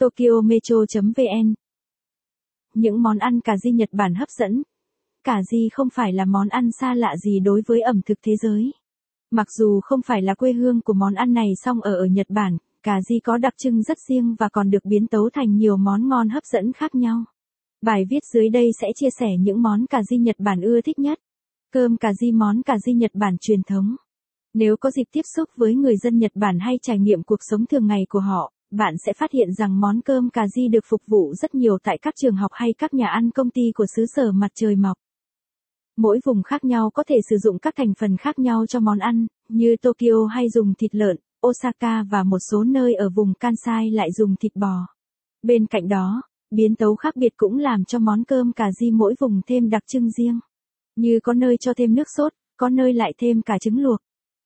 tokyometro.vn Những món ăn cà ri Nhật Bản hấp dẫn. Cà ri không phải là món ăn xa lạ gì đối với ẩm thực thế giới. Mặc dù không phải là quê hương của món ăn này song ở ở Nhật Bản, cà ri có đặc trưng rất riêng và còn được biến tấu thành nhiều món ngon hấp dẫn khác nhau. Bài viết dưới đây sẽ chia sẻ những món cà ri Nhật Bản ưa thích nhất. Cơm cà ri món cà ri Nhật Bản truyền thống. Nếu có dịp tiếp xúc với người dân Nhật Bản hay trải nghiệm cuộc sống thường ngày của họ, bạn sẽ phát hiện rằng món cơm cà ri được phục vụ rất nhiều tại các trường học hay các nhà ăn công ty của xứ sở mặt trời mọc. Mỗi vùng khác nhau có thể sử dụng các thành phần khác nhau cho món ăn, như Tokyo hay dùng thịt lợn, Osaka và một số nơi ở vùng Kansai lại dùng thịt bò. Bên cạnh đó, biến tấu khác biệt cũng làm cho món cơm cà ri mỗi vùng thêm đặc trưng riêng. Như có nơi cho thêm nước sốt, có nơi lại thêm cả trứng luộc.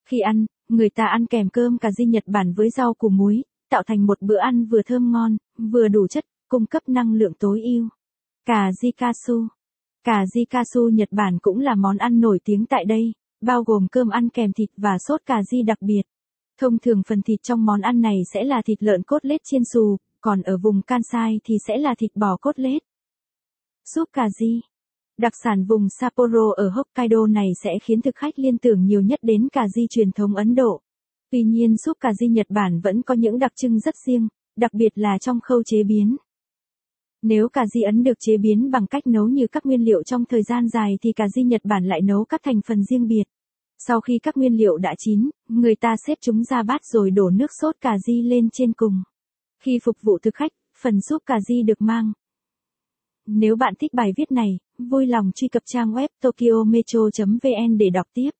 Khi ăn, người ta ăn kèm cơm cà ri Nhật Bản với rau củ muối, tạo thành một bữa ăn vừa thơm ngon, vừa đủ chất, cung cấp năng lượng tối ưu. Cà ri kasu Cà ri kasu Nhật Bản cũng là món ăn nổi tiếng tại đây, bao gồm cơm ăn kèm thịt và sốt cà ri đặc biệt. Thông thường phần thịt trong món ăn này sẽ là thịt lợn cốt lết chiên xù, còn ở vùng Kansai thì sẽ là thịt bò cốt lết. Súp cà ri Đặc sản vùng Sapporo ở Hokkaido này sẽ khiến thực khách liên tưởng nhiều nhất đến cà ri truyền thống Ấn Độ. Tuy nhiên súp cà ri Nhật Bản vẫn có những đặc trưng rất riêng, đặc biệt là trong khâu chế biến. Nếu cà ri Ấn được chế biến bằng cách nấu như các nguyên liệu trong thời gian dài thì cà ri Nhật Bản lại nấu các thành phần riêng biệt. Sau khi các nguyên liệu đã chín, người ta xếp chúng ra bát rồi đổ nước sốt cà ri lên trên cùng. Khi phục vụ thực khách, phần súp cà ri được mang. Nếu bạn thích bài viết này, vui lòng truy cập trang web tokyometro.vn để đọc tiếp.